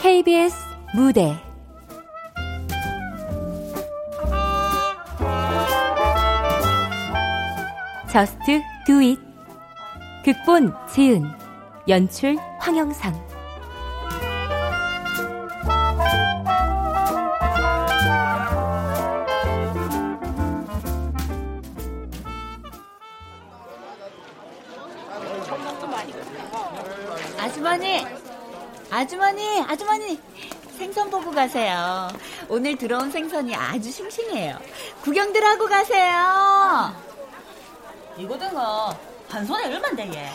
KBS 무대 저스트 두잇 극본 지은 연출 황영상 아주머니 아주머니 생선 보고 가세요 오늘 들어온 생선이 아주 싱싱해요 구경들 하고 가세요 이 고등어 한 손에 얼만데 얘?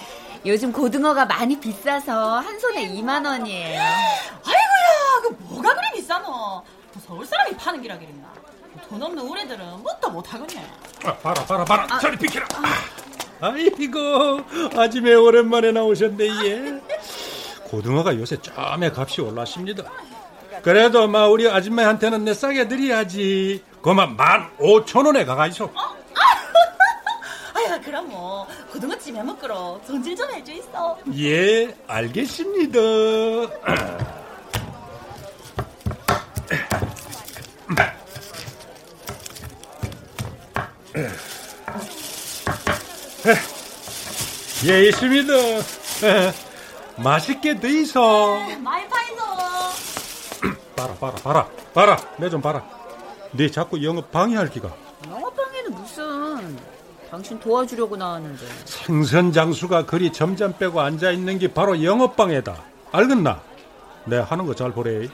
요즘 고등어가 많이 비싸서 한 손에 2만 원이에요. 아이고야, 그 뭐가 그리 비싸노? 서울 사람이 파는 기라 그랬나? 돈 없는 우리들은 뭣도 못하겠네. 아, 봐라, 봐라, 봐라. 아, 저리 비켜라. 아. 아이고, 아침에 오랜만에 나오셨네, 예. 고등어가 요새 짬에 값이 올랐습니다. 그래도 마 우리 아줌마한테는 내 싸게 드려야지. 그만 만 오천 원에 가가 있어. 어? 아야 그럼 뭐 고등어찜 해먹으러 손질 좀 해줘 있어. 예, 알겠습니다. 예, 있습니다. 맛있게 드이소. 많이 파이소. 봐라, 봐라, 봐라, 봐라. 내 좀 봐라. 네 자꾸 영업 방해할 기가. 영업 방해는 무슨? 당신 도와주려고 나왔는데. 생선 장수가 그리 점점 빼고 앉아 있는 게 바로 영업 방해다. 알겠나? 내 하는 거 잘 보래.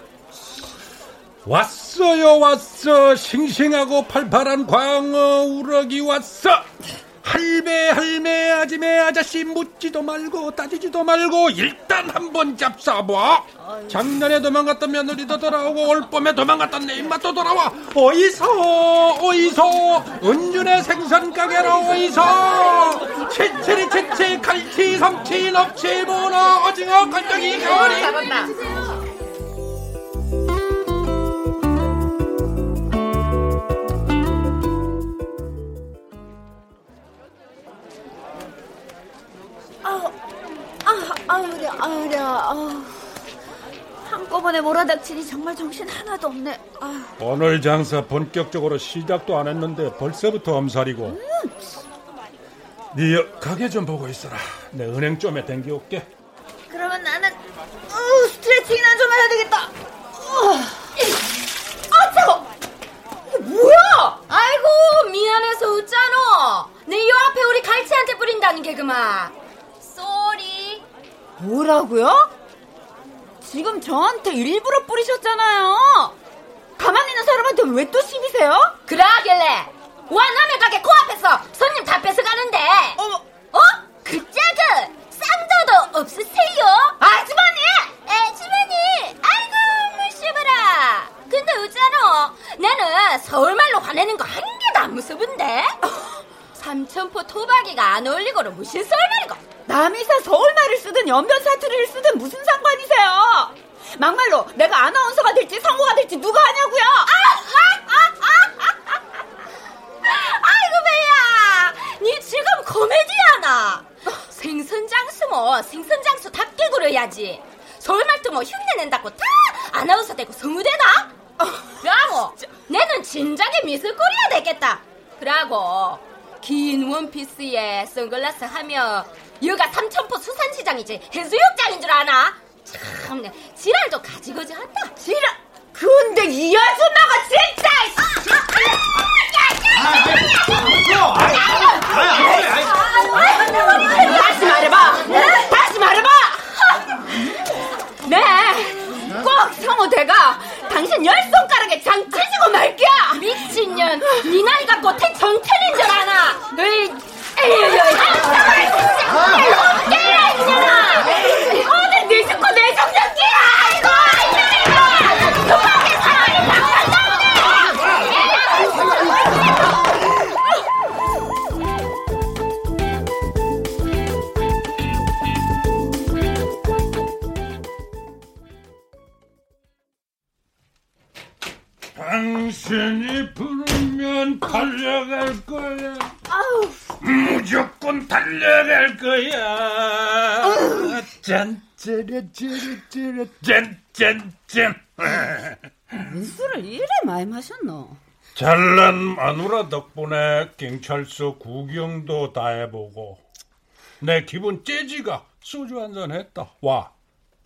왔어요, 왔어. 싱싱하고 팔팔한 광어 우럭이 왔어. 할매 할매 아지매 아저씨 묻지도 말고 따지지도 말고 일단 한번 잡숴봐. 작년에 도망갔던 며느리도 돌아오고 올 봄에 도망갔던 내 입맛도 돌아와. 어이소 어이소. 은준의 생선 가게로 어이소. 치치리 치치 칼치 삼치 넙치 문어 오징어 걸덩이 겨울 이 잡았다 아유, 아 한꺼번에 몰아닥치니 정말 정신 하나도 없네. 아 오늘 장사 본격적으로 시작도 안 했는데 벌써부터 엄살이고. 음. 네 가게 좀 보고 있어라. 내 은행 좀에 댕겨올게. 그러면 나는 어, 스트레칭이나 좀 해야 되겠다. 어. 아, 차고. 이게 뭐야? 아이고 미안해서 웃잖아. 내요 앞에 우리 갈치한테 뿌린다는 개그마. 뭐라고요? 지금 저한테 일부러 뿌리셨잖아요. 가만히 있는 사람한테 왜 또 시비세요? 그러길래 와 남의 가게 코앞에서 손님 다 뺏어가는데 어머 어? 그 짝은 쌍도도 없으세요? 아주머니! 아주머니! 아이고 무시부라 근데 어쩌노 나는 서울말로 화내는 거 한 개도 안 무서운데 삼천포 토박이가 안 어울리고는 무슨 서울말이고 남이사 서울말을 쓰든 연변 사투리를 쓰든 무슨 상관이세요? 막말로 내가 아나운서가 될지 성우가 될지 누가 하냐고요? 아이고 배야, 니 지금 코미디아나? 생선장수 뭐 생선장수답게 그려야지. 서울말도 뭐 흉내낸다고 다 아나운서 되고 성우 되나? 그라고 내는 진작에 미술거리야 되겠다. 그러고 긴 원피스에 선글라스 하며 여가 삼천포 수산시장이지 해수욕장인 줄 아나? 참 지랄도 가지고지 한다 지랄 근데 이 아줌마가 진짜 다시 말해봐 다시 말해봐 네 꼭 성우대가. 당신 열 손가락에 장 찢고 말게야. 미친년. 네 나이 갖고 태정천인 줄 아나 짠짠짠. 술을 이래 많이 마셨노? 잘난 마누라 덕분에 경찰서 구경도 다 해보고 내 기분 째지가 소주 한 잔 했다. 와.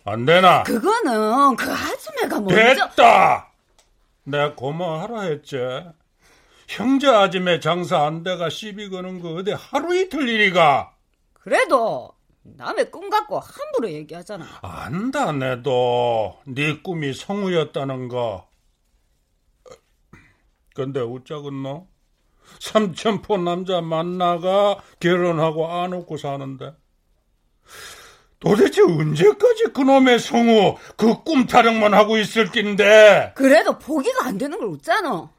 안 되나? 그거는 그 아줌매가 먼저 됐다. 내가 고마워하라 했지. 형제 아줌매 장사 안 돼가 시비 거는 거 어디 하루 이틀 일이가. 그래도 남의 꿈 갖고 함부로 얘기하잖아. 안다 내도 네 꿈이 성우였다는 거. 근데 어쩌겠노? 삼천포 남자 만나가 결혼하고 안 웃고 사는데. 도대체 언제까지 그놈의 성우 그 꿈 타령만 하고 있을 낀데 그래도 포기가 안 되는 걸 웃잖아.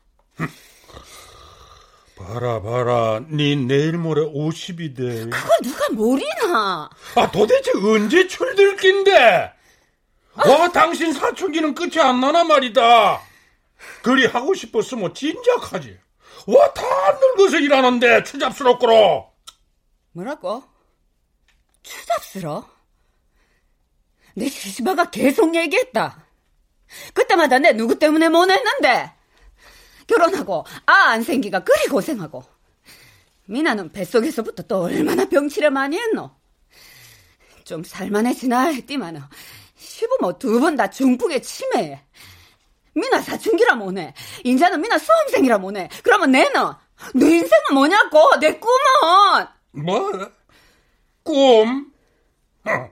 봐라 봐라 네 내일 모레 50이 돼. 그걸 누가 모리나. 아 도대체 언제 철들 낀데? 와 당신 사춘기는 끝이 안 나나 말이다. 그리 하고 싶었으면 진작하지. 와 다 늙어서 일하는데 추잡스럽고로. 뭐라고? 추잡스러? 내 시집아가 계속 얘기했다. 그때마다 내 누구 때문에 못 했는데. 결혼하고 아 안 생기가 그리 고생하고. 미나는 뱃속에서부터 또 얼마나 병치레 많이 했노. 좀 살만해지나 했디만은 시부모 두 번 다 중풍에 치매해. 미나 사춘기라 뭐네. 인자는 미나 수험생이라 뭐네. 그러면 내는 내 인생은 뭐냐고 내 꿈은 뭐? 꿈? 어,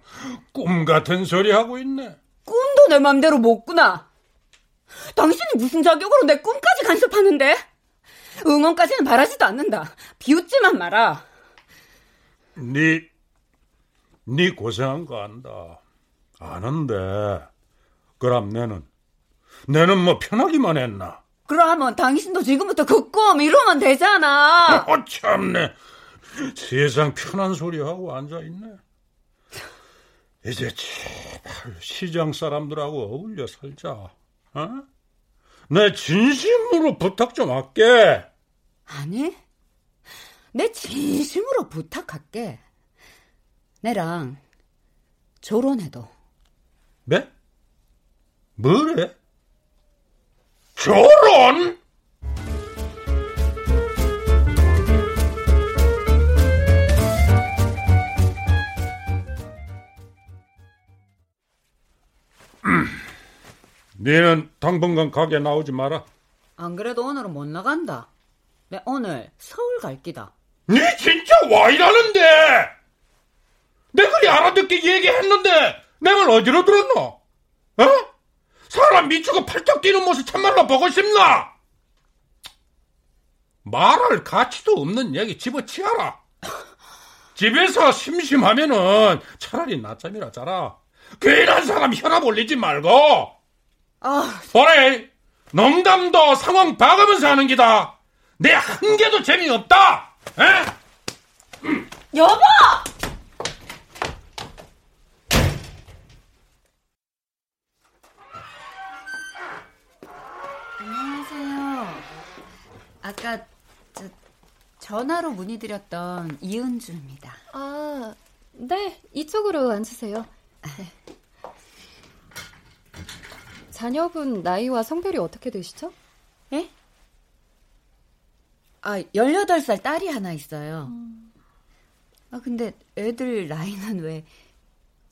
꿈 같은 소리 하고 있네. 꿈도 내 맘대로 못 꾸나. 당신이 무슨 자격으로 내 꿈까지 간섭하는데? 응원까지는 바라지도 않는다. 비웃지만 마라. 네, 네 고생한 거 안다. 아는데, 그럼 내는, 내는 뭐 편하기만 했나? 그러면 당신도 지금부터 그 꿈 이루면 되잖아. 어, 참네. 세상 편한 소리 하고 앉아있네. 이제 제발 시장 사람들하고 어울려 살자. 어? 내 진심으로 부탁 좀 할게. 아니, 내 진심으로 부탁할게. 내랑 결혼해도. 네? 뭐래? 결혼? 너는 당분간 가게 나오지 마라. 안 그래도 오늘은 못 나간다. 내 오늘 서울 갈 기다. 네 진짜 와 이라는데? 내 그리 알아듣게 얘기했는데 내 말 어디로 들었노? 어? 사람 미치고 팔짝 뛰는 모습 참말로 보고 싶나? 말할 가치도 없는 얘기 집어치워라. 집에서 심심하면은 차라리 낮잠이라 자라. 괜한 사람 혈압 올리지 말고. 아, 보래 농담도 상황 봐가면서 하는 기다. 내 한 개도 재미없다. 에? 여보! 안녕하세요. 아까 저, 전화로 문의드렸던 이은주입니다. 아, 네, 이쪽으로 앉으세요. 네. 자녀분 나이와 성별이 어떻게 되시죠? 예? 아, 18살 딸이 하나 있어요. 음. 아, 근데 애들 나이는 왜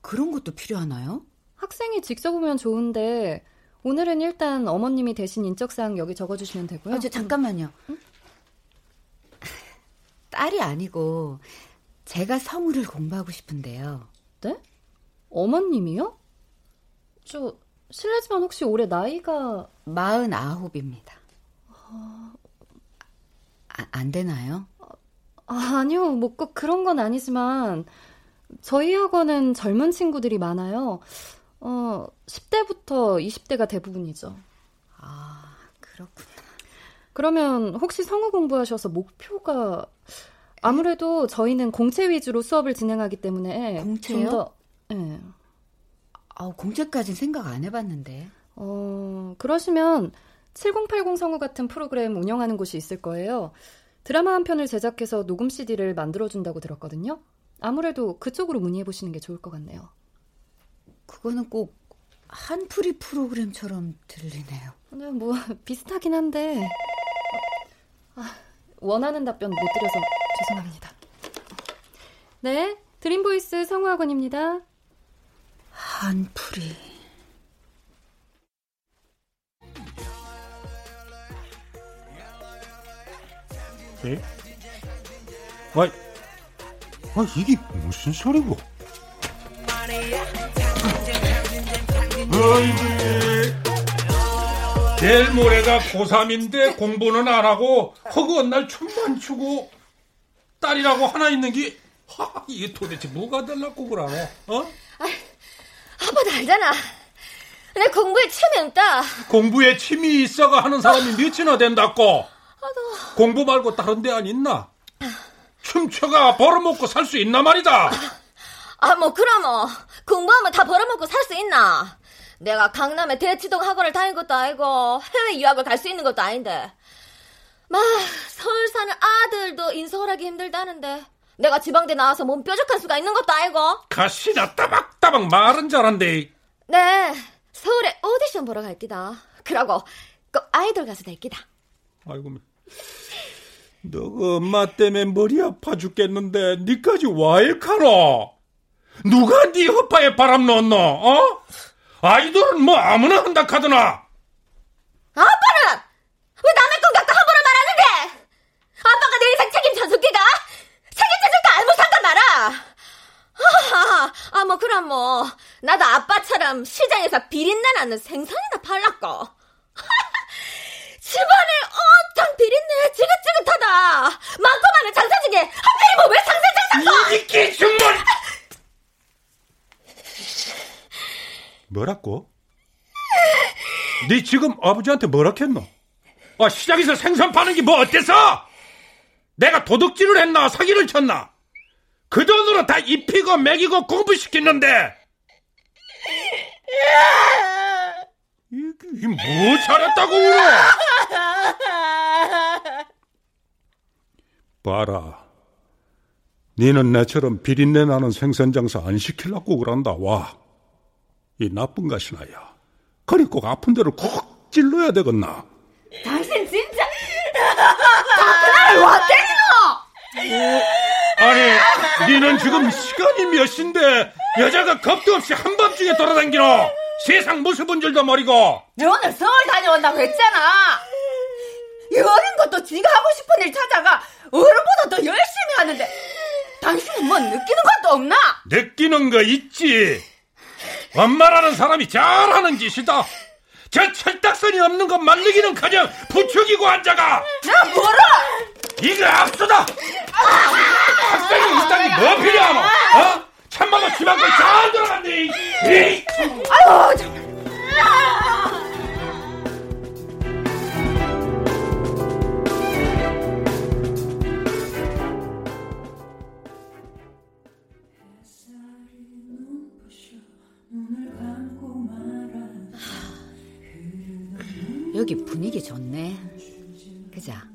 그런 것도 필요하나요? 학생이 직접 오면 좋은데 오늘은 일단 어머님이 대신 인적사항 여기 적어주시면 되고요. 아, 저 잠깐만요. 딸이 아니고 제가 성우를 공부하고 싶은데요. 네? 어머님이요? 저 실례지만 혹시 올해 나이가 49입니다. 아, 안 되나요? 아, 아니요, 뭐 꼭 그런 건 아니지만 저희 학원은 젊은 친구들이 많아요. 어, 10대부터 20대가 대부분이죠. 아, 그렇구나. 그러면 혹시 성우 공부하셔서 목표가 아무래도 저희는 공채 위주로 수업을 진행하기 때문에 공채요? 좀 더, 네. 아, 공채까지는 생각 안 해봤는데. 어, 그러시면 7080 성우 같은 프로그램 운영하는 곳이 있을 거예요. 드라마 한 편을 제작해서 녹음 CD를 만들어준다고 들었거든요. 아무래도 그쪽으로 문의해 보시는 게 좋을 것 같네요. 그거는 꼭 한풀이 프로그램처럼 들리네요. 네, 뭐 비슷하긴 한데 아, 원하는 답변 못 드려서 죄송합니다. 네, 드림보이스 성우학원입니다. 한풀이. 예? 아, 아 이게 무슨 소리고? 어이구, 내일 모레가 고3인데 공부는 안 하고 허구한 날 춤만 추고 딸이라고 하나 있는 게 하, 이게 도대체 뭐가 될라고 그러노? 어? 아빠도 알잖아. 내 공부에 취미 없다. 공부에 취미 있어가 하는 사람이 몇이나 된다고? 공부 말고 다른 데 안 있나? 춤춰가 벌어먹고 살 수 있나 말이다. 아, 뭐, 그럼 뭐. 공부하면 다 벌어먹고 살 수 있나? 내가 강남에 대치동 학원을 다닌 것도 아니고, 해외 유학을 갈 수 있는 것도 아닌데. 막, 서울 사는 아들도 인서울하기 힘들다는데, 내가 지방대 나와서 몸 뾰족한 수가 있는 것도 아니고. 가시나 따박따박 말은 잘한데. 네, 서울에 오디션 보러 갈 기다. 그러고, 꼭 아이돌 가수 될 기다. 아이고, 너가 엄마 때문에 머리 아파 죽겠는데 니까지 와 일카노? 누가 네 허파에 바람 넣었노? 어? 아이돌은 뭐 아무나 한다 카드나? 아빠는 왜 남의 건 갖고 함부로 말하는데? 아빠가 내 인생 책임져 줄기가? 책임져 줄까 알고 상관 마라. 아, 아, 뭐 그럼 뭐 나도 아빠처럼 시장에서 비린내 나는 생선이나 팔라고. 집안에 온통 비린내 지긋지긋하다. 많고 많은 장사 중에 하필이 뭐왜 상세 장사고? 이 기승머리! 뭐라고? 네 지금 아버지한테 뭐라 했노? 아, 시장에서 생선 파는 게 뭐 어때서? 내가 도둑질을 했나 사기를 쳤나? 그 돈으로 다 입히고 먹이고 공부시켰는데 이게 뭐 잘했다고 울어? 봐라. 니는 내처럼 비린내 나는 생선 장사 안 시키려고 그런다. 와. 이 나쁜 가시나야. 그리 꼭 아픈 데를 콕 찔러야 되겠나? 당신 진짜 다 그날을 와 때리노! 아니, 니는 지금 시간이 몇 시인데 여자가 겁도 없이 한밤중에 돌아다니노? 세상 모습은 줄도 모르고. 내 오늘 서울 다녀온다고 했잖아. 이 어린 것도 지가 하고 싶은 일 찾아가 어른보다 더 열심히 하는데 당신은 뭐 느끼는 것도 없나? 느끼는 거 있지. 엄마라는 사람이 잘하는 짓이다. 저 철딱선이 없는 것 말리기는 그냥 부추기고 앉아가. 나 뭐라? 이거 압수다. 학생이 일당이 뭐 필요하노? 어? 참말로 집안걸 잘. 이. 아유, 참. 여기 분위기 좋네. 그자?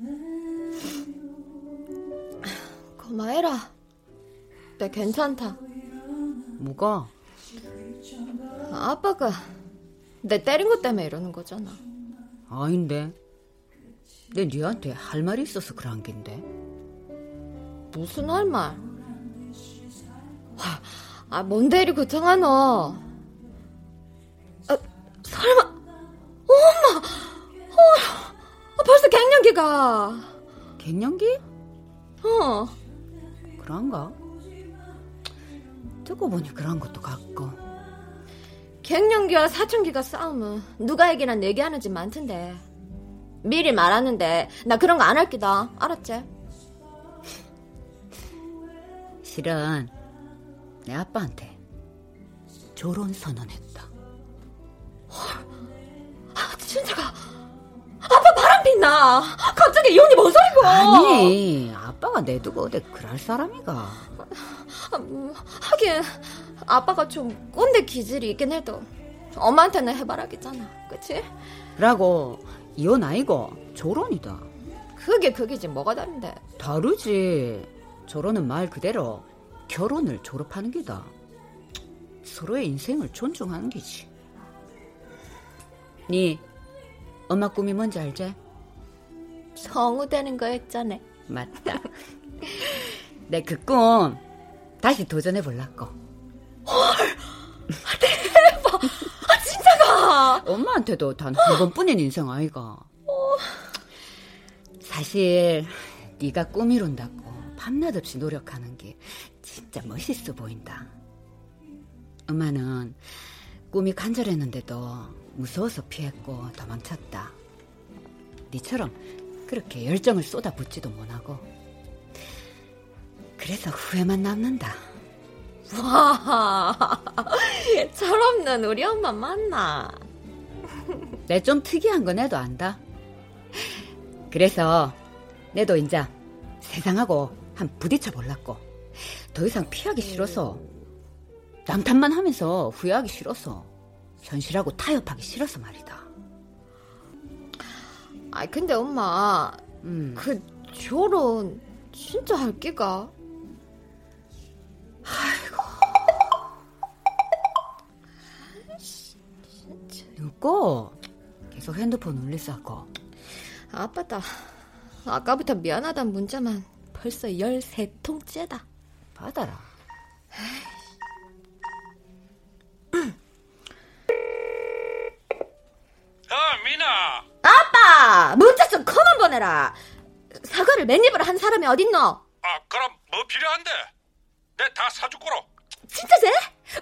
고마해라. 내 괜찮다. 뭐가? 아빠가 내 때린 것 때문에 이러는 거잖아. 아닌데. 내 니한테 할 말이 있어서 그런 겐데. 무슨 할 말? 아, 뭔데 이리 걱정하노? 갱년기가. 갱년기? 어, 그런가? 듣고 보니 그런 것도 같고. 갱년기와 사춘기가 싸우면 누가 얘기나 내게 하는 집 많던데. 미리 말하는데 나 그런 거 안 할 기다. 알았지? 실은 내 아빠한테 결혼 선언했다. 나. 갑자기 이혼이 뭔 소리고? 아니, 아빠가 내두고 어디 그럴 사람이가. 아, 뭐, 하긴 아빠가 좀 꼰대 기질이 있긴 해도 엄마한테는 해바라기잖아. 그치? 라고 이혼 아이고 조론이다. 그게 그게지 뭐가 다른데? 다르지. 조론은 말 그대로 결혼을 졸업하는 게다. 서로의 인생을 존중하는 게지. 네 엄마 꿈이 뭔지 알지? 성우 되는 거였잖아. 맞다. 내 그 꿈 다시 도전해 볼라고. 헐, 대박! 아 진짜가? 엄마한테도 단 한 번뿐인 인생 아이가. 사실 네가 꿈 이룬다고 밤낮 없이 노력하는 게 진짜 멋있어 보인다. 엄마는 꿈이 간절했는데도 무서워서 피했고 도망쳤다. 니처럼 그렇게 열정을 쏟아붓지도 못하고 그래서 후회만 남는다. 와, 철없는 우리 엄마 맞나? 내 좀 특이한 거 내도 안다. 그래서 내도 인자 세상하고 한 부딪혀 볼랐고 더 이상 피하기 싫어서 남탓만 하면서 후회하기 싫어서 현실하고 타협하기 싫어서 말이다. 아 근데 엄마 음. 그 결혼 진짜 할 끼가? 아이고. 누구? 계속 핸드폰 울리싸고. 아빠다. 아까부터 미안하단 문자만 벌써 13통째다. 받아라. 아, 미나. 아빠! 문자 좀 그만 보내라. 사과를 맨입으로 한 사람이 어딨노? 아, 그럼 뭐 필요한데? 내 다 사주고로. 진짜세?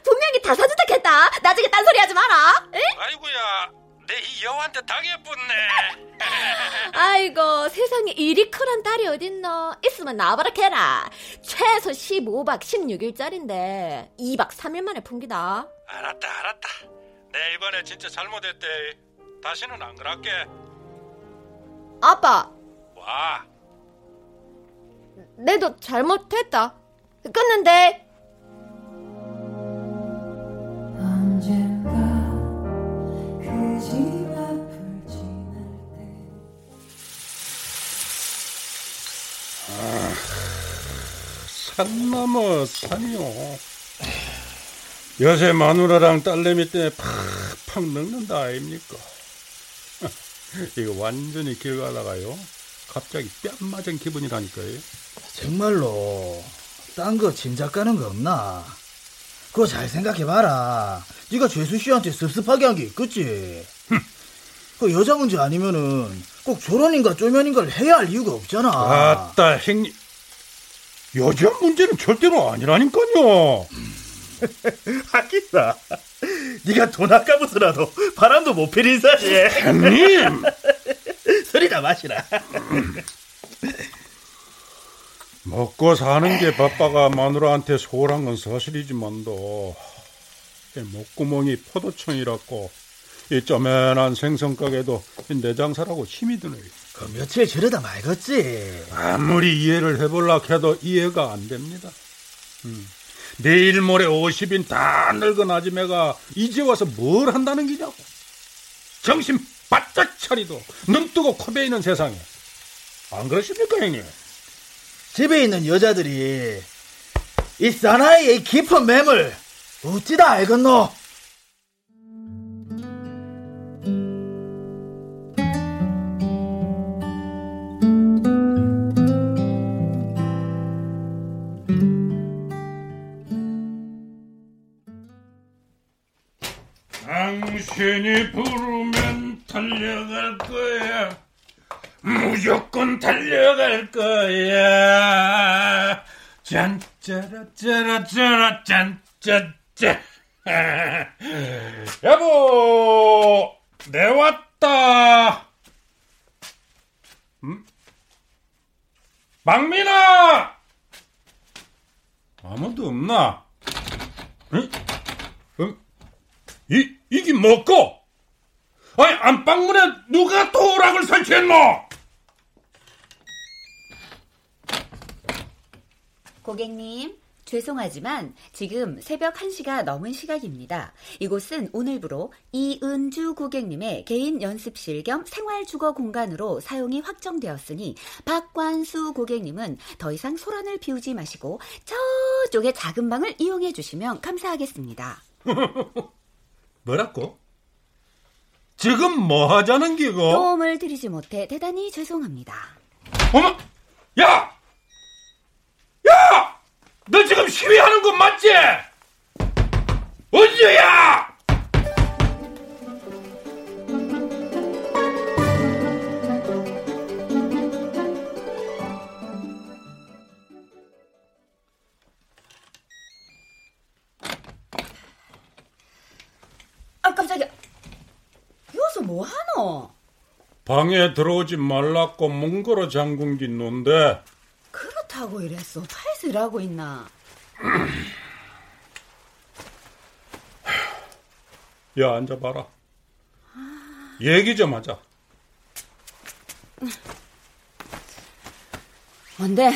분명히 다 사준다 했다. 나중에 딴소리 하지 마라. 에? 아이고야, 내 이 여우한테 당해뿐네. 아이고, 세상에 이리 큰한 딸이 어딨노? 있으면 나와봐라 캐라. 최소 15박 16일짜린데 2박 3일 만에 풍기다. 알았다, 알았다. 내 이번에 진짜 잘못했대. 다시는 안 그럴게. 아빠. 와. 내도 잘못했다. 끊는데. 아, 산 넘어 산이요. 요새 마누라랑 딸내미 때문에 팍팍 늙는다 아닙니까? 이거 완전히 길 가다가요. 갑자기 뺨 맞은 기분이라니까요. 정말로 딴 거 짐작 가는 거 없나? 그거 잘 생각해봐라. 네가 죄수 씨한테 섭섭하게 한 게 있겠지. 그 여자 문제 아니면은 꼭 결혼인가 쪼면인가를 해야 할 이유가 없잖아. 아따 행 여자 문제는 절대로 아니라니까요. 하겠다. 네가 돈 아까부터라도 바람도 못 피린 사실. 형님. 술이나 마시라. 먹고 사는 게 바빠가 마누라한테 소홀한 건 사실이지만도 목구멍이 포도청이라고 이 쪼맨한 생선가게도 내 장사라고 힘이 드네. 그 며칠 저러다 말겠지. 아무리 이해를 해볼라 해도 이해가 안 됩니다. 음. 내일 모레 50인 다 늙은 아줌매가 이제 와서 뭘 한다는 기냐고. 정신 바짝 차리도 눈 뜨고 코 베이는 세상에. 안 그러십니까, 형님? 집에 있는 여자들이 이 사나이의 깊은 매물 어찌다 알겠노? 당신이 부르면 달려갈 거야. 무조건 달려갈 거야. 짠짜라짜라짜라 짠짜짜. 여보, 내 왔다. 음? 망민아! 아무도 없나? 응? 응? 이, 이게 뭐고? 아니, 안방문에 누가 도락을 설치했노? 고객님, 죄송하지만 지금 새벽 1시가 넘은 시각입니다. 이곳은 오늘부로 이은주 고객님의 개인 연습실 겸 생활주거 공간으로 사용이 확정되었으니 박관수 고객님은 더 이상 소란을 피우지 마시고 저쪽의 작은 방을 이용해 주시면 감사하겠습니다. 뭐라고? 지금 뭐 하자는 기고? 도움을 드리지 못해 대단히 죄송합니다. 어머! 야! 야! 너 지금 시위하는 거 맞지? 언제야! 방에 들어오지 말라고 몽골어 잠근 긴 논데 그렇다고 이랬어. 파이스를 하고 있나? 야 앉아봐라 얘기 좀 하자 뭔데?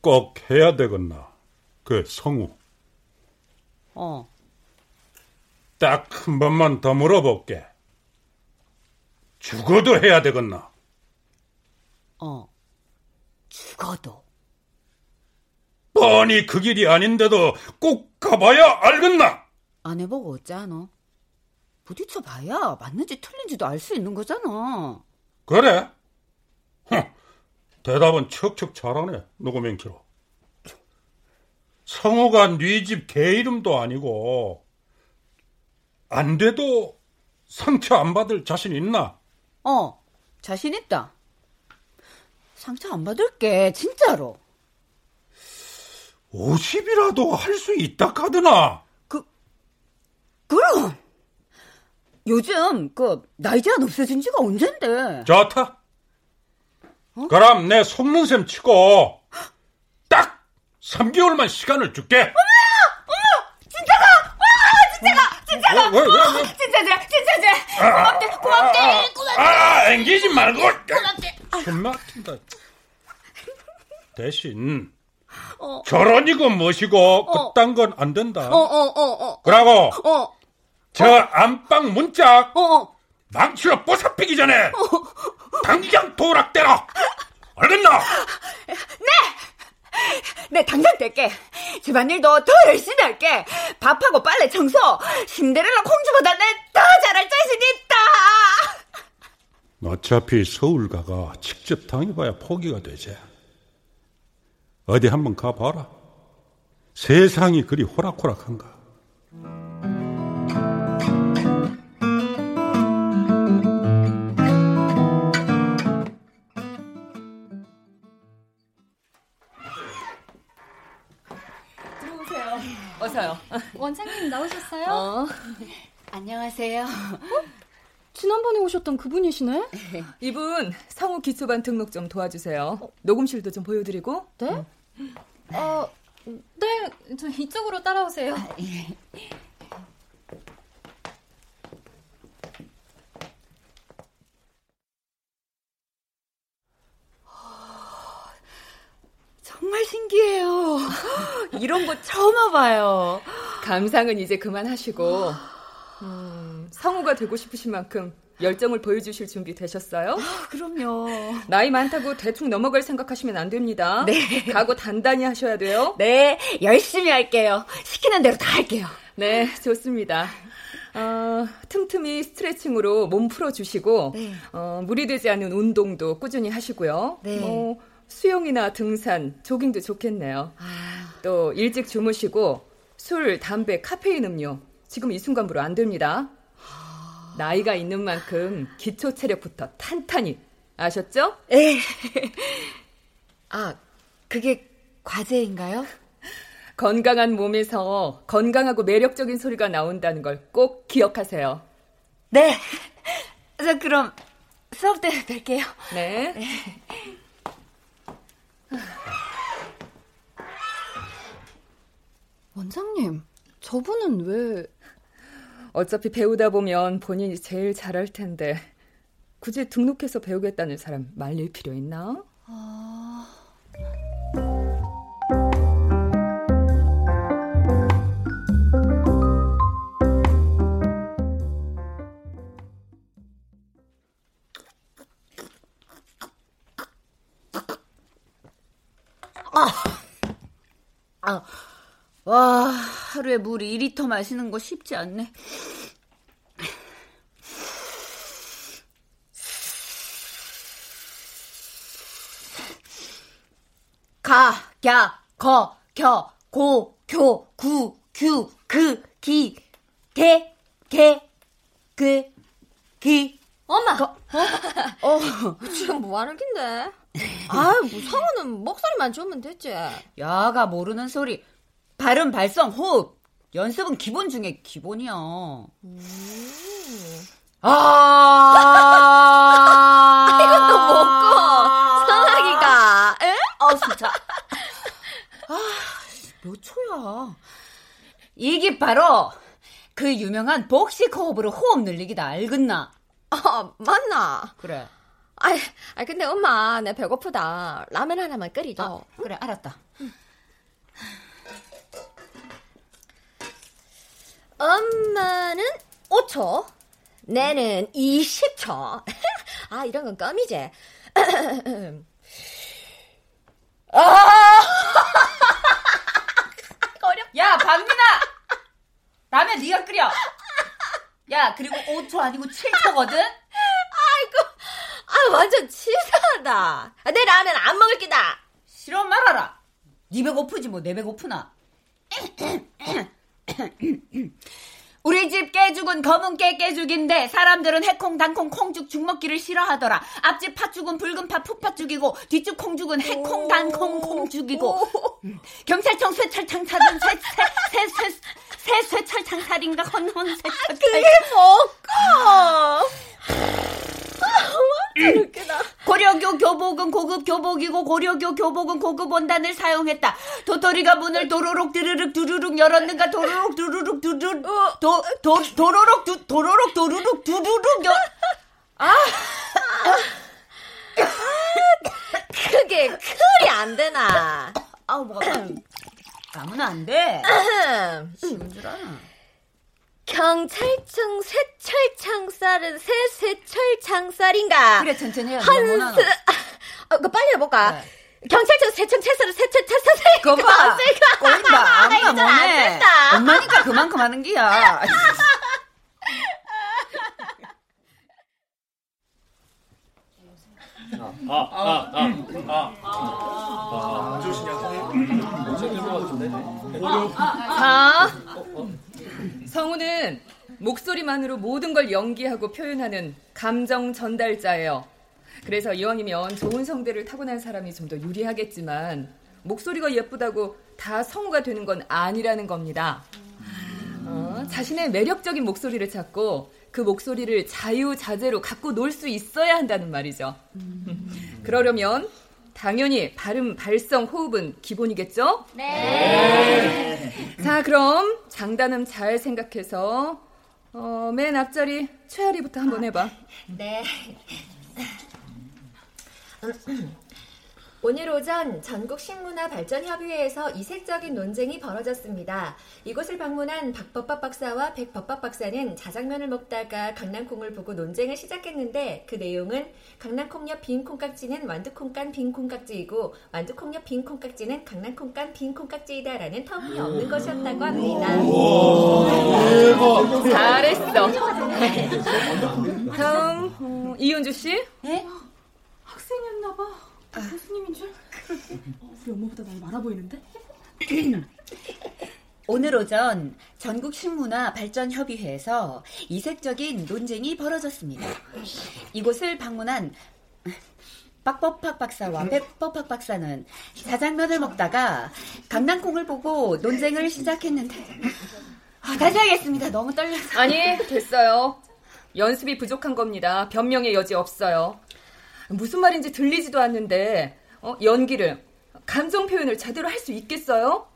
꼭 해야 되겠나 그 성우 어. 딱 한 번만 더 물어볼게 죽어도 해야 되겠나 어. 죽어도. 뻔히 그 길이 아닌데도 꼭 가봐야 알겠나 안 해보고 어쩌노? 부딪혀 봐야 맞는지 틀린지도 알 수 있는 거잖아. 그래? 흥, 대답은 척척 잘하네, 노고맹키로. 성우가 네 집 개 이름도 아니고, 안 돼도 상처 안 받을 자신 있나? 어, 자신 있다. 상처 안 받을게, 진짜로. 50이라도 할 수 있다 카드나? 그럼! 요즘, 그, 나이 제한 없어진 지가 언젠데. 좋다. 그럼 내 속는 셈 치고, 딱 3개월만 시간을 줄게. 진짜가! 왜, 왜, 왜, 왜? 진짜지, 진짜지! 고맙대, 고맙대, 고맙대! 아, 앵기지 말고. 고맙대. 손 막힌다. 대신 어. 결혼 이고 뭐시고 어. 그딴 건 안 된다. 어, 어, 어, 어. 그러고 어, 저 안방 문짝 어, 어. 망치로 뽀사피기 전에 당장 도락대라. 알겠나? 내 당장 뗄게. 집안일도 더 열심히 할게. 밥하고 빨래 청소. 신데렐라 공주보다 내더 잘할 자신 있다. 어차피 서울 가가 직접 당해봐야 포기가 되지. 어디 한번 가봐라. 세상이 그리 호락호락한가. 어서요. 원장님 나오셨어요? 어, 안녕하세요. 지난번에 오셨던 그분이시네? 이분 성우 기초반 등록 좀 도와주세요. 녹음실도 좀 보여드리고. 네? 어, 네, 저 이쪽으로 따라오세요. 정말 신기해요. 이런 거 처음 와봐요. 감상은 이제 그만하시고 음, 성우가 되고 싶으신 만큼 열정을 보여주실 준비 되셨어요? 그럼요. 나이 많다고 대충 넘어갈 생각하시면 안 됩니다. 네. 각오 단단히 하셔야 돼요. 네, 열심히 할게요. 시키는 대로 다 할게요. 네, 좋습니다. 어, 틈틈이 스트레칭으로 몸 풀어주시고 네. 어, 무리되지 않은 운동도 꾸준히 하시고요. 네. 뭐, 수영이나 등산, 조깅도 좋겠네요. 아, 또 일찍 주무시고 술, 담배, 카페인 음료 지금 이 순간부로 안 됩니다. 나이가 있는 만큼 기초 체력부터 탄탄히 아셨죠? 에. 아, 그게 과제인가요? 건강한 몸에서 건강하고 매력적인 소리가 나온다는 걸 꼭 기억하세요. 네. 저 그럼 수업 때 뵐게요. 네. 원장님, 저분은 왜... 어차피 배우다 보면 본인이 제일 잘할 텐데 굳이 등록해서 배우겠다는 사람 말릴 필요 있나? 아... 하루에 물 2리터 마시는 거 쉽지 않네. 가, 야, 거, 겨, 고, 교, 구, 규, 그, 기, 개, 개, 그, 기. 엄마! 거, 어. 지금 뭐 하는 긴데? 아유, 뭐 성우는 목소리만 좋으면 됐지. 야가 모르는 소리. 발음, 발성, 호흡. 연습은 기본 중에 기본이야. 음. 아. 이것도 먹고, 성하기가, 에? 어, 진짜. 아, 몇 초야. 이게 바로 그 유명한 복식 호흡으로 호흡 늘리기다, 알겠나? 어, 맞나? 그래. 아이, 아 근데 엄마, 내 배고프다. 라면 하나만 끓이줘. 아, 그래, 알았다. 엄마는 5초, 내는 20초. 아, 이런 건 껌이지. 야, 박민아! 라면 네가 끓여. 야, 그리고 5초 아니고 7초거든? 아, 완전 치사하다. 아, 내 라면 안 먹을 기다. 싫어 말아라. 네 배고프지 뭐 내 배고프나. 우리 집 깨죽은 검은 깨 깨죽인데 사람들은 해콩, 단콩, 콩죽, 죽먹기를 싫어하더라. 앞집 팥죽은 붉은 팥 풋팥죽이고 뒤쪽 콩죽은 해콩, 단콩, 콩죽이고 음. 경찰청 쇠철창살은 쇠쇠쇠쇠 쇠철창 살인가 헌헌 쇠철. 그게 뭐고? 웃기다. 고려교 교복은 고급 교복이고 고려교 교복은 고급 원단을 사용했다. 도토리가 문을 도로록 드르륵 두루룩 열었는가 도로록 두루룩 두루 도, 도, 도로록 두, 도로록 도루룩 두루룩 열 그게 클이 안 되나? 아우 뭐 아무나 안 돼. 아나. 경찰청 쇠철창살은 새쇠철창살인가? 그래 천천히 해. 한스 어, 그 빨리 해볼까? 네. 경찰청 새청찰살은 새철찰살이 그거 봐. 꼬인다. 아무나 뭐네. 된다. 엄마니까 그만큼 하는 기야. 자, 성우는 목소리만으로 모든 걸 연기하고 표현하는 감정 전달자예요. 그래서 이왕이면 좋은 성대를 타고난 사람이 좀 더 유리하겠지만 목소리가 예쁘다고 다 성우가 되는 건 아니라는 겁니다. 어, 자신의 매력적인 목소리를 찾고 그 목소리를 자유자재로 갖고 놀 수 있어야 한다는 말이죠. 그러려면 당연히 발음, 발성, 호흡은 기본이겠죠? 네. 자, 그럼 장단음 잘 생각해서 어, 맨 앞자리 최아리부터 한번 해봐. 네. 오늘 오전 전국 식문화 발전 협의회에서 이색적인 논쟁이 벌어졌습니다. 이곳을 방문한 박법박 박사와 백법박 박사는 자장면을 먹다가 강낭콩을 보고 논쟁을 시작했는데 그 내용은 강낭콩 옆 빈 콩깍지는 완두콩 깐 빈 콩깍지이고 완두콩 옆 빈 콩깍지는 강낭콩 깐 빈 콩깍지이다라는 터무니없는 것이었다고 합니다. 잘했어. 다음 어, 이윤주 씨. 예? 학생이었나 봐. 교수님인 줄? 우리 엄마보다 날 많아 보이는데? 오늘 오전 전국 식문화 발전 협의회에서 이색적인 논쟁이 벌어졌습니다. 이곳을 방문한 빡법학 박사와 백법학 박사는 자장면을 먹다가 강낭콩을 보고 논쟁을 시작했는데 아, 다시 하겠습니다. 너무 떨려서. 아니, 됐어요. 연습이 부족한 겁니다. 변명의 여지 없어요. 무슨 말인지 들리지도 않는데 어, 연기를 감정 표현을 제대로 할 수 있겠어요?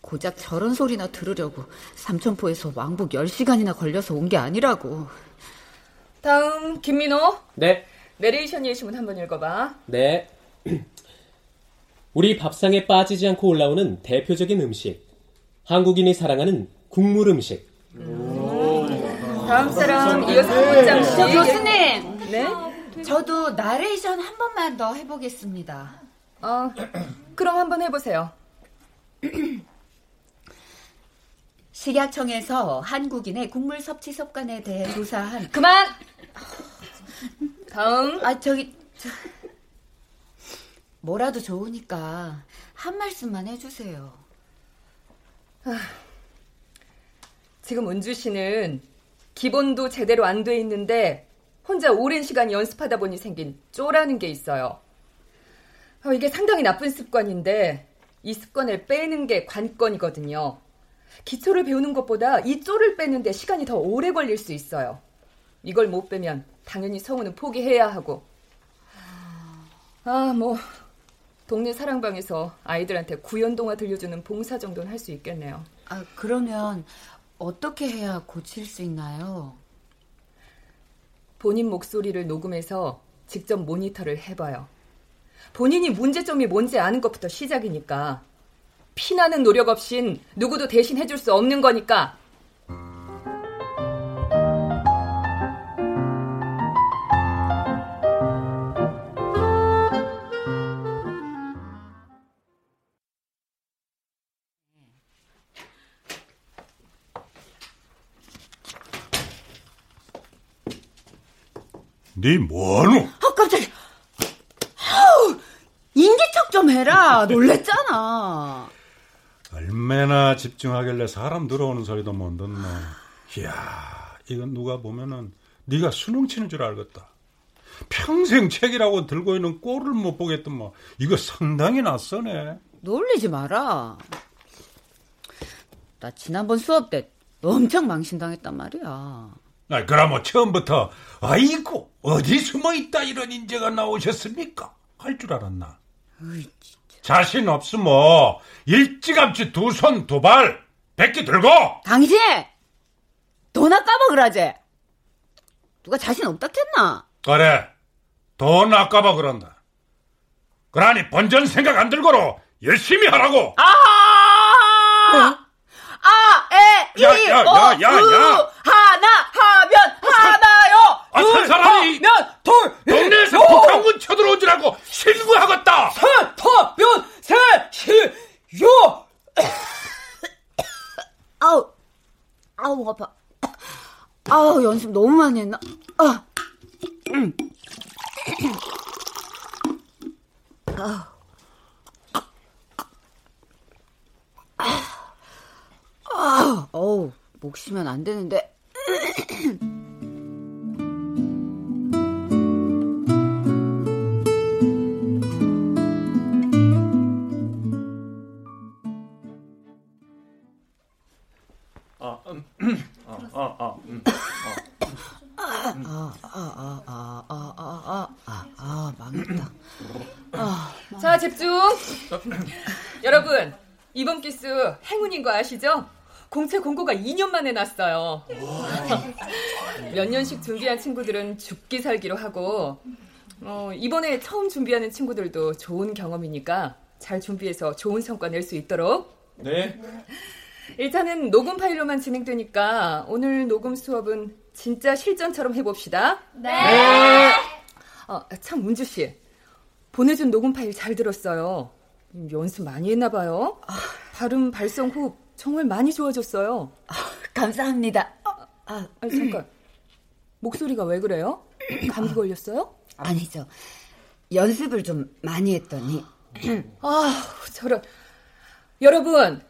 고작 저런 소리나 들으려고 삼천포에서 왕복 10시간이나 걸려서 온 게 아니라고. 다음 김민호 네, 내레이션 예시문 한번 읽어봐. 네. 우리 밥상에 빠지지 않고 올라오는 대표적인 음식. 한국인이 사랑하는 국물 음식. 다음 사람 이어서 한문장 씨. 저 교수님! 네? 저도 나레이션 한 번만 더 해보겠습니다. 어, 그럼 한번 해보세요. 식약청에서 한국인의 국물 섭취 습관에 대해 조사한 그만. 다음. 아 저기 저, 뭐라도 좋으니까 한 말씀만 해주세요. 아, 지금 은주 씨는 기본도 제대로 안 돼 있는데 혼자 오랜 시간 연습하다 보니 생긴 쪼라는 게 있어요. 어, 이게 상당히 나쁜 습관인데 이 습관을 빼는 게 관건이거든요. 기초를 배우는 것보다 이 쪼를 빼는데 시간이 더 오래 걸릴 수 있어요. 이걸 못 빼면 당연히 성우는 포기해야 하고. 아, 뭐 동네 사랑방에서 아이들한테 구연동화 들려주는 봉사 정도는 할 수 있겠네요. 아, 그러면 어떻게 해야 고칠 수 있나요? 본인 목소리를 녹음해서 직접 모니터를 해봐요. 본인이 문제점이 뭔지 아는 것부터 시작이니까. 피나는 노력 없인 누구도 대신 해줄 수 없는 거니까. 네 뭐하노? 아 깜짝이야. 아우, 인기척 좀 해라. 놀랬잖아. 얼마나 집중하길래 사람 들어오는 소리도 못 듣노. 이야, 이건 누가 보면은 네가 수능 치는 줄 알겠다. 평생 책이라고 들고 있는 꼴을 못 보겠더만 뭐. 이거 상당히 낯서네. 놀리지 마라. 나 지난번 수업 때 엄청 망신당했단 말이야. 아, 그럼 뭐 처음부터 아이고 어디 숨어 있다 이런 인재가 나오셨습니까? 할 줄 알았나? 으이, 자신 없으면 일찌감치 두 손 두 발 백기 들고 당신 돈 아까워 그러지? 누가 자신 없다 했나? 그래 돈 아까봐 그런다 그러니 번전 생각 안 들고로 열심히 하라고 아! 어? 아, 에, 이, 어. 하나, 하면, 하나요! 아, 둘, 산 사람이 하면, 둘, 동네에서 요! 공고가 2년 만에 났어요. 몇 년씩 준비한 친구들은 죽기 살기로 하고, 어, 이번에 처음 준비하는 친구들도 좋은 경험이니까 잘 준비해서 좋은 성과 낼 수 있도록. 네. 일단은 녹음 파일로만 진행되니까 오늘 녹음 수업은 진짜 실전처럼 해봅시다. 네. 어, 참, 문주 씨. 보내준 녹음 파일 잘 들었어요. 음, 연습 많이 했나 봐요. 발음, 발성, 호흡 정말 많이 좋아졌어요. 감사합니다. 아, 아, 잠깐. 목소리가 왜 그래요? 감기 걸렸어요? 아니죠. 연습을 좀 많이 했더니. 아, 저런. 여러분,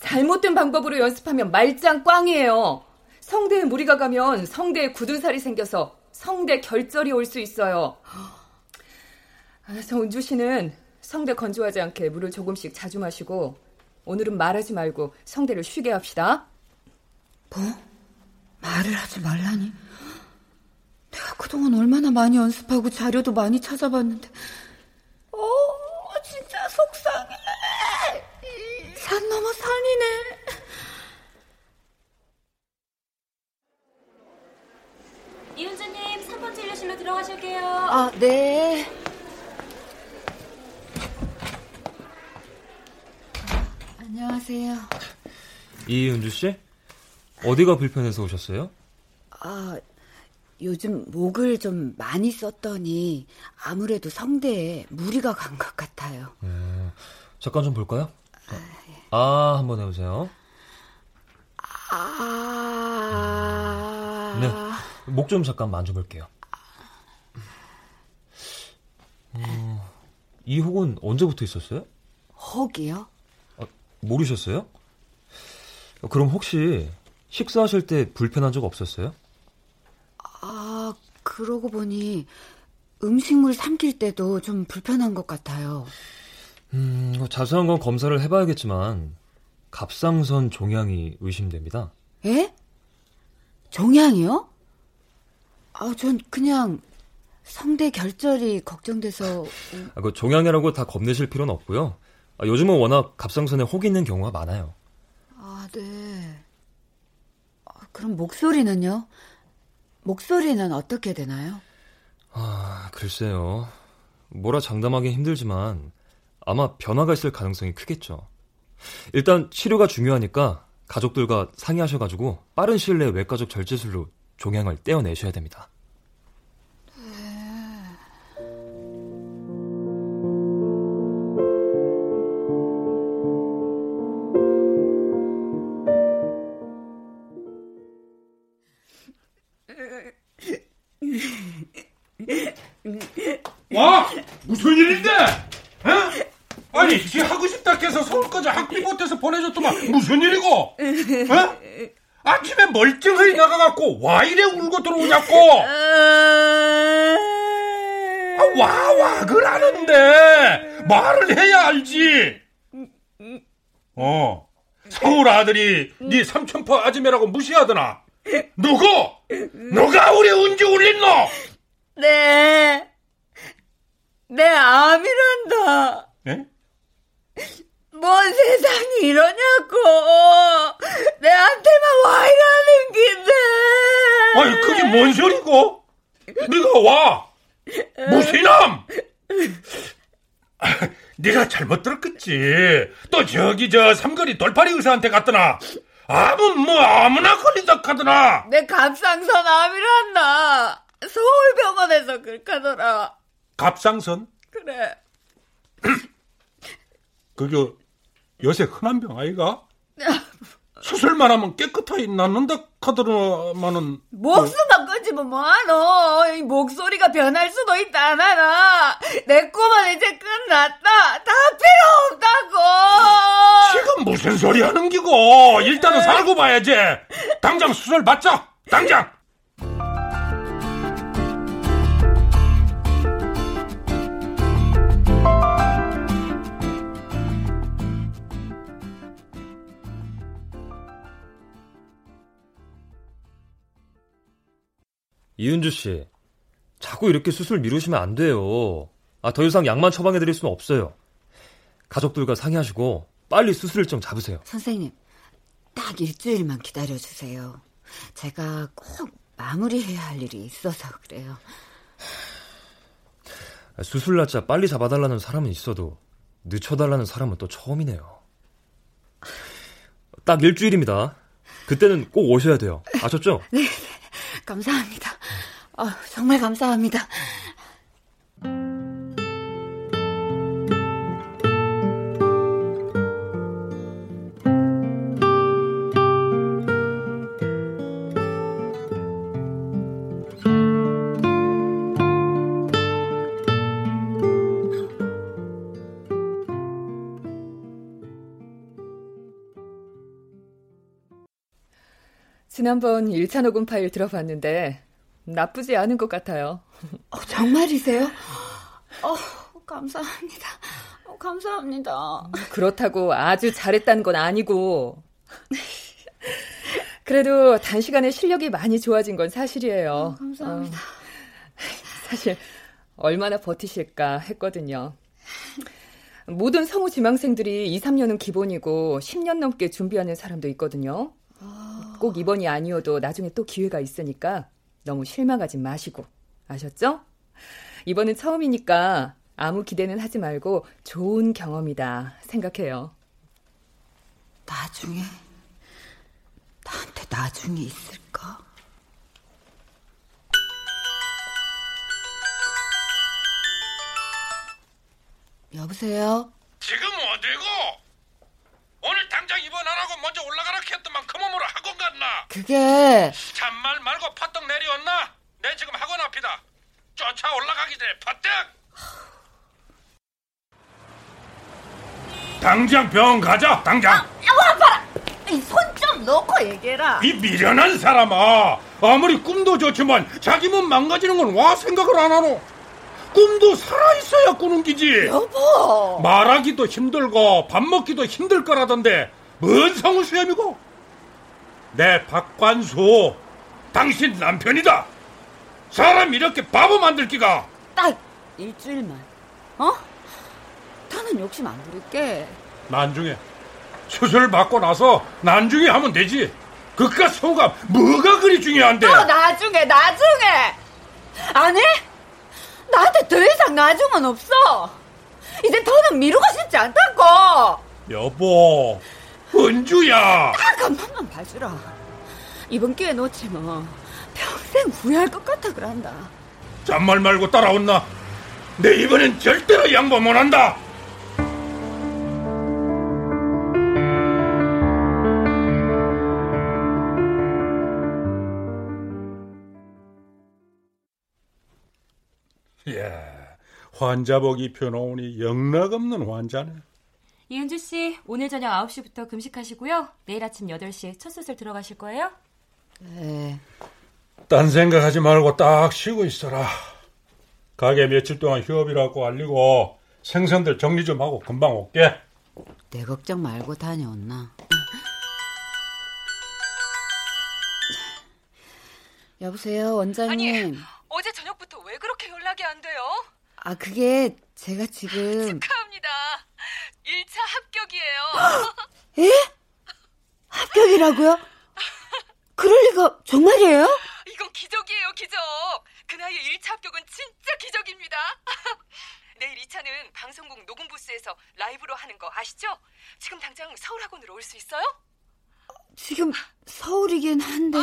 잘못된 방법으로 연습하면 말짱 꽝이에요. 성대에 무리가 가면 성대에 굳은 살이 생겨서 성대 결절이 올 수 있어요. 아, 저 은주 씨는 성대 건조하지 않게 물을 조금씩 자주 마시고 오늘은 말하지 말고 성대를 쉬게 합시다. 뭐? 말을 하지 말라니? 내가 그동안 얼마나 많이 연습하고 자료도 많이 찾아봤는데, 어, 진짜 속상해. 산 넘어 산이네. 이은주님 3번 진료실로 들어가실게요. 아, 네. 안녕하세요. 이은주 씨? 어디가 불편해서 오셨어요? 아, 요즘 목을 좀 많이 썼더니 아무래도 성대에 무리가 간 것 같아요. 음, 잠깐 좀 볼까요? 어. 아, 한번 해보세요. 아. 네. 목 좀 잠깐 만져볼게요. 어, 이 혹은 언제부터 있었어요? 혹이요? 아, 모르셨어요? 그럼 혹시 식사하실 때 불편한 적 없었어요? 아, 그러고 보니 음식물 삼킬 때도 좀 불편한 것 같아요. 음, 뭐 자세한 건 검사를 해봐야겠지만 갑상선 종양이 의심됩니다. 예? 종양이요? 아, 전 그냥 성대 결절이 걱정돼서. 아, 그 종양이라고 다 겁내실 필요는 없고요. 아, 요즘은 워낙 갑상선에 혹이 있는 경우가 많아요. 아, 네. 아, 그럼 목소리는요? 목소리는 어떻게 되나요? 아, 글쎄요. 뭐라 장담하기 힘들지만 아마 변화가 있을 가능성이 크겠죠. 일단 치료가 중요하니까 가족들과 상의하셔가지고 빠른 시일 내에 외과적 절제술로 종양을 떼어내셔야 됩니다. 와 무슨 일인데? 에? 아니 지 하고 싶다 해서 서울까지 학비 보태서 보내줬더만 무슨 일이고? 에? 아침에 멀쩡히 나가갖고 와 이래 울고 들어오냐고? 아, 와, 와, 그러는데 말을 해야 알지. 어, 서울 아들이 네 삼천포 아줌매라고 무시하더나. 누구? 누가 우리 운지 울린 너? 네. 내 암이란다. 예? 뭔 세상이 이러냐고. 내한테만 와 이러는 긴데. 아니 그게 뭔 소리고? 네가 와. 아, 네가 잘못 들었겠지. 또 저기 저 삼거리 돌파리 의사한테 갔더나. 아무 뭐 아무나 걸린다 카더나. 내 갑상선 암이란다. 서울병원에서 그렇게하더라. 갑상선? 그래. 그게 요새 흔한 병 아이가? 수술만 하면 깨끗하게 낫는다 카더라마는 목숨만 끊지면 뭐하노? 이 목소리가 변할 수도 있다, 하나. 내 꿈은 이제 끝났다. 다 필요 없다고. 지금 무슨 소리 하는 기고? 일단은 살고 봐야지. 당장 수술 받자. 당장. 이은주 씨, 자꾸 이렇게 수술 미루시면 안 돼요. 아, 더 이상 약만 처방해 드릴 수는 없어요. 가족들과 상의하시고 빨리 수술 일정 잡으세요. 선생님, 딱 일주일만 기다려주세요. 제가 꼭 마무리해야 할 일이 있어서 그래요. 수술 날짜 빨리 잡아달라는 사람은 있어도 늦춰달라는 사람은 또 처음이네요. 딱 일주일입니다. 그때는 꼭 오셔야 돼요. 아셨죠? 네, 감사합니다. 어, 정말 감사합니다. 지난번 1차 녹음 파일 들어봤는데 나쁘지 않은 것 같아요. 어, 정말이세요? 어, 감사합니다. 어, 감사합니다. 그렇다고 아주 잘했다는 건 아니고. 그래도 단시간에 실력이 많이 좋아진 건 사실이에요. 어, 감사합니다. 어, 사실 얼마나 버티실까 했거든요. 모든 성우 지망생들이 2, 3년은 기본이고 10년 넘게 준비하는 사람도 있거든요. 꼭 이번이 아니어도 나중에 또 기회가 있으니까 너무 실망하지 마시고 아셨죠? 이번은 처음이니까 아무 기대는 하지 말고 좋은 경험이다 생각해요. 나중에 나한테 나중에 있을까? 여보세요? 지금 어디고? 오늘 먼저 올라가라 했더만 그 몸으로 학원 갔나? 그게 잔말 말고 퍼뜩 내려왔나? 내 지금 학원 앞이다. 쫓아 올라가기 전에 퍼뜩. 당장 병원 가자. 당장. 와 봐라. 손 좀 놓고 얘기해라. 이 미련한 사람아. 아무리 꿈도 좋지만 자기 몸 망가지는 건 와 생각을 안 하노. 꿈도 살아있어야 꾸는 기지. 여보. 말하기도 힘들고 밥 먹기도 힘들 거라던데 뭔 성우 수염이고? 내 박관수 당신 남편이다. 사람 이렇게 바보 만들 기가. 딱 일주일만. 어? 나는 욕심 안 부릴게. 나중에 수술 받고 나서 나중에 하면 되지. 그깟 소감 뭐가 그리 중요한데? 또 나중에 나중에. 아니? 나한테 더 이상 나중은 없어. 이제 더는 미루고 싶지 않다고. 여보, 은주야. 딱한 번만 봐주라. 이번 기회 놓치면 평생 후회할 것 같아 그런다. 잔말 말고 따라온나. 내 이번엔 절대로 양보 못한다. 예, 환자복 입혀놓으니 영락없는 환자네. 이은주 씨, 오늘 저녁 9시부터 금식하시고요. 내일 아침 8시에 첫 수술 들어가실 거예요? 네. 딴 생각하지 말고 딱 쉬고 있어라. 가게 며칠 동안 휴업이라고 알리고 생선들 정리 좀 하고 금방 올게. 내 걱정 말고 다녀온나. 여보세요, 원장님. 아니, 어제 저녁부터 왜 그렇게 연락이 안 돼요? 아, 그게 제가 지금 축하합니다. 1차 합격이에요. 에? 합격이라고요? 그럴 리가 정말이에요? 이건 기적이에요, 기적. 그 나이에 1차 합격은 진짜 기적입니다. 내일 2차는 방송국 녹음 부스에서 라이브로 하는 거 아시죠? 지금 당장 서울 학원으로 올 수 있어요? 지금 서울이긴 한데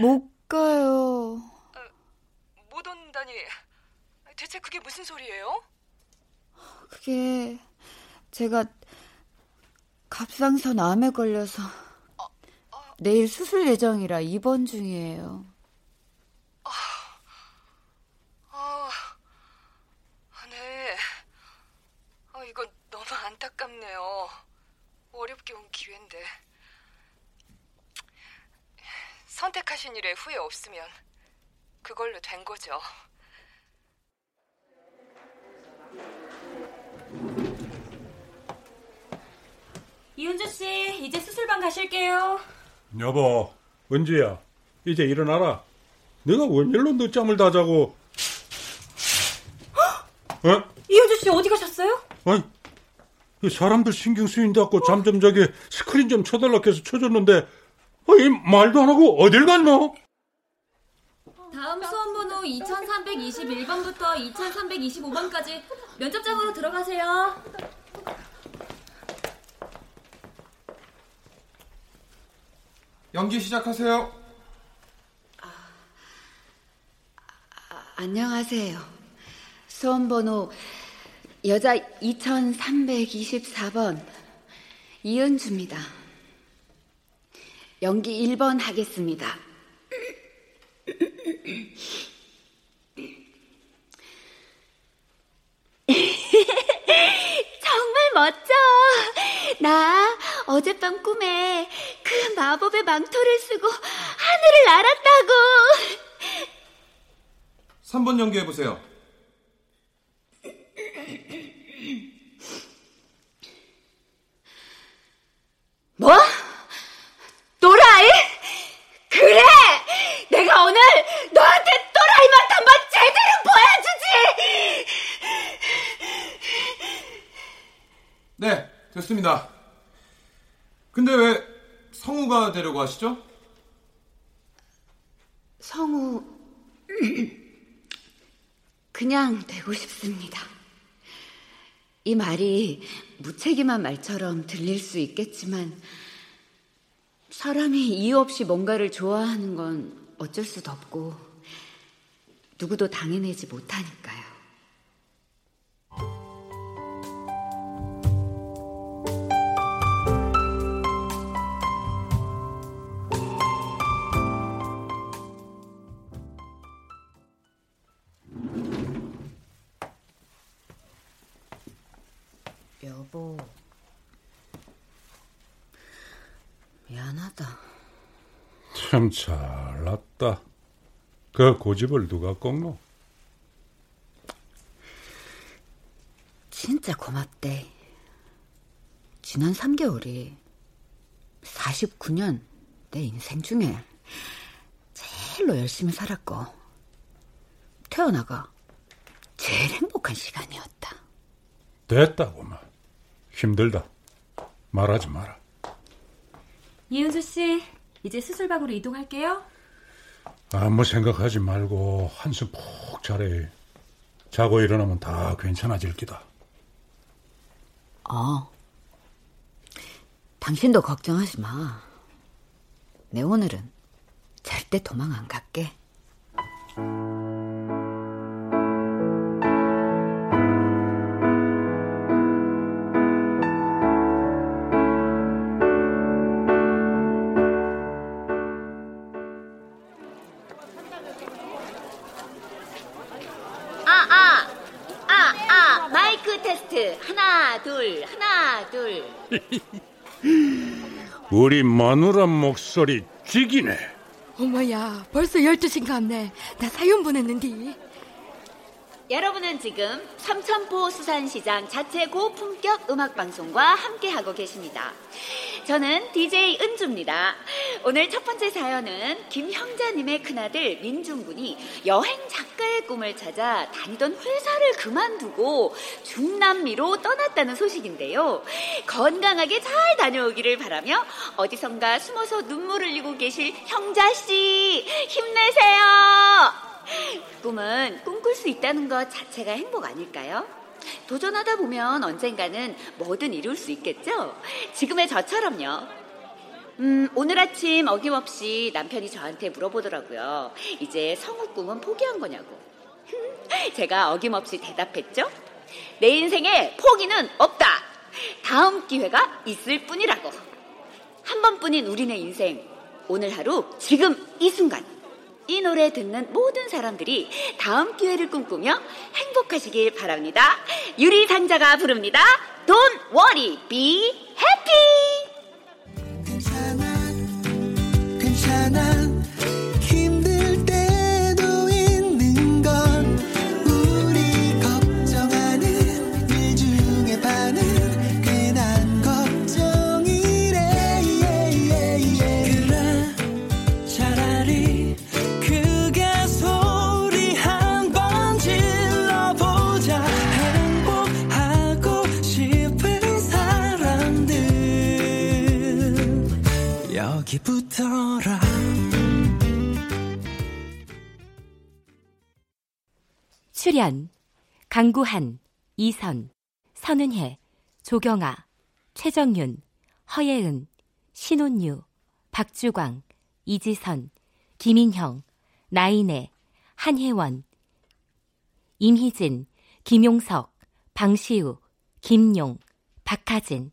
못 가요. 못 온다니. 대체 그게 무슨 소리예요? 그게 제가 갑상선 암에 걸려서 내일 수술 예정이라 입원 중이에요. 아, 네. 아, 이거 너무 안타깝네요. 어렵게 온 기회인데. 선택하신 일에 후회 없으면 그걸로 된 거죠. 이은주 씨, 이제 수술방 가실게요. 여보, 은지야, 이제 일어나라. 내가 웬일로 늦잠을 다 자고. 어? 이은주 씨 어디 가셨어요? 아니, 이 사람들 신경 쓰인다고 잠좀 자게 스크린 좀 쳐달라 해서 쳐줬는데, 아니, 말도 안 하고 어딜 갔노? 다음 수험번호 2321번부터 2325번까지 면접장으로 들어가세요. 연기 시작하세요. 안녕하세요. 수험번호 여자 2324번 이은주입니다. 연기 1번 하겠습니다. 정말 멋져. 나 어젯밤 꿈에 그 마법의 망토를 쓰고 하늘을 날았다고. 3번 연기해 보세요. 뭐? 또라이? 그래! 내가 오늘 너한테 또라이 맛 한번 제대로 보여주지! 네, 됐습니다. 근데 왜 성우가 되려고 하시죠? 성우, 그냥 되고 싶습니다. 이 말이 무책임한 말처럼 들릴 수 있겠지만, 사람이 이유 없이 뭔가를 좋아하는 건 어쩔 수도 없고, 누구도 당해내지 못하니까 잘났다. 그 고집을 누가 꺾노? 진짜 고맙대. 지난 3개월이 49년 내 인생 중에 제일로 열심히 살았고 태어나가 제일 행복한 시간이었다. 됐다고만. 힘들다. 말하지 마라. 이은수 씨, 이제 수술방으로 이동할게요. 아무 생각하지 말고 한숨 푹 자래. 자고 일어나면 다 괜찮아질 기다. 어. 당신도 걱정하지 마. 내 오늘은 절대 도망 안 갈게. 테스트. 하나, 둘, 하나, 둘. 우리 마누라 목소리 죽이네. 어머야, 벌써 12시인 같네. 나 사연 보냈는디. 여러분은 지금 삼천포 수산시장 자체 고품격 음악방송과 함께하고 계십니다. 저는 DJ 은주입니다. 오늘 첫 번째 사연은 김형자님의 큰아들 민중군이 여행 작가의 꿈을 찾아 다니던 회사를 그만두고 중남미로 떠났다는 소식인데요. 건강하게 잘 다녀오기를 바라며 어디선가 숨어서 눈물 흘리고 계실 형자씨 힘내세요! 꿈은 꿈꿀 수 있다는 것 자체가 행복 아닐까요? 도전하다 보면 언젠가는 뭐든 이룰 수 있겠죠? 지금의 저처럼요. 음, 오늘 아침 어김없이 남편이 저한테 물어보더라고요. 이제 성우 꿈은 포기한 거냐고. 제가 어김없이 대답했죠. 내 인생에 포기는 없다. 다음 기회가 있을 뿐이라고. 한 번뿐인 우리네 인생. 오늘 하루, 지금 이 순간. 이 노래 듣는 모든 사람들이 다음 기회를 꿈꾸며 행복하시길 바랍니다. 유리 상자가 부릅니다. Don't worry, be happy! 강구한, 이선, 선은혜, 조경아, 최정윤, 허예은, 신혼유, 박주광, 이지선, 김인형, 나인애, 한혜원, 임희진, 김용석, 방시우, 김용, 박하진.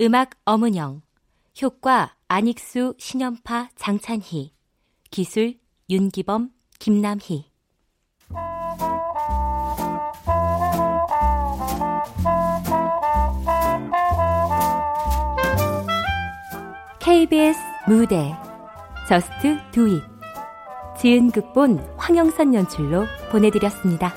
음악 엄은영, 효과 안익수, 신연파, 장찬희, 기술 윤기범, 김남희. KBS 무대 저스트 두잇 지은 극본 황영선 연출로 보내드렸습니다.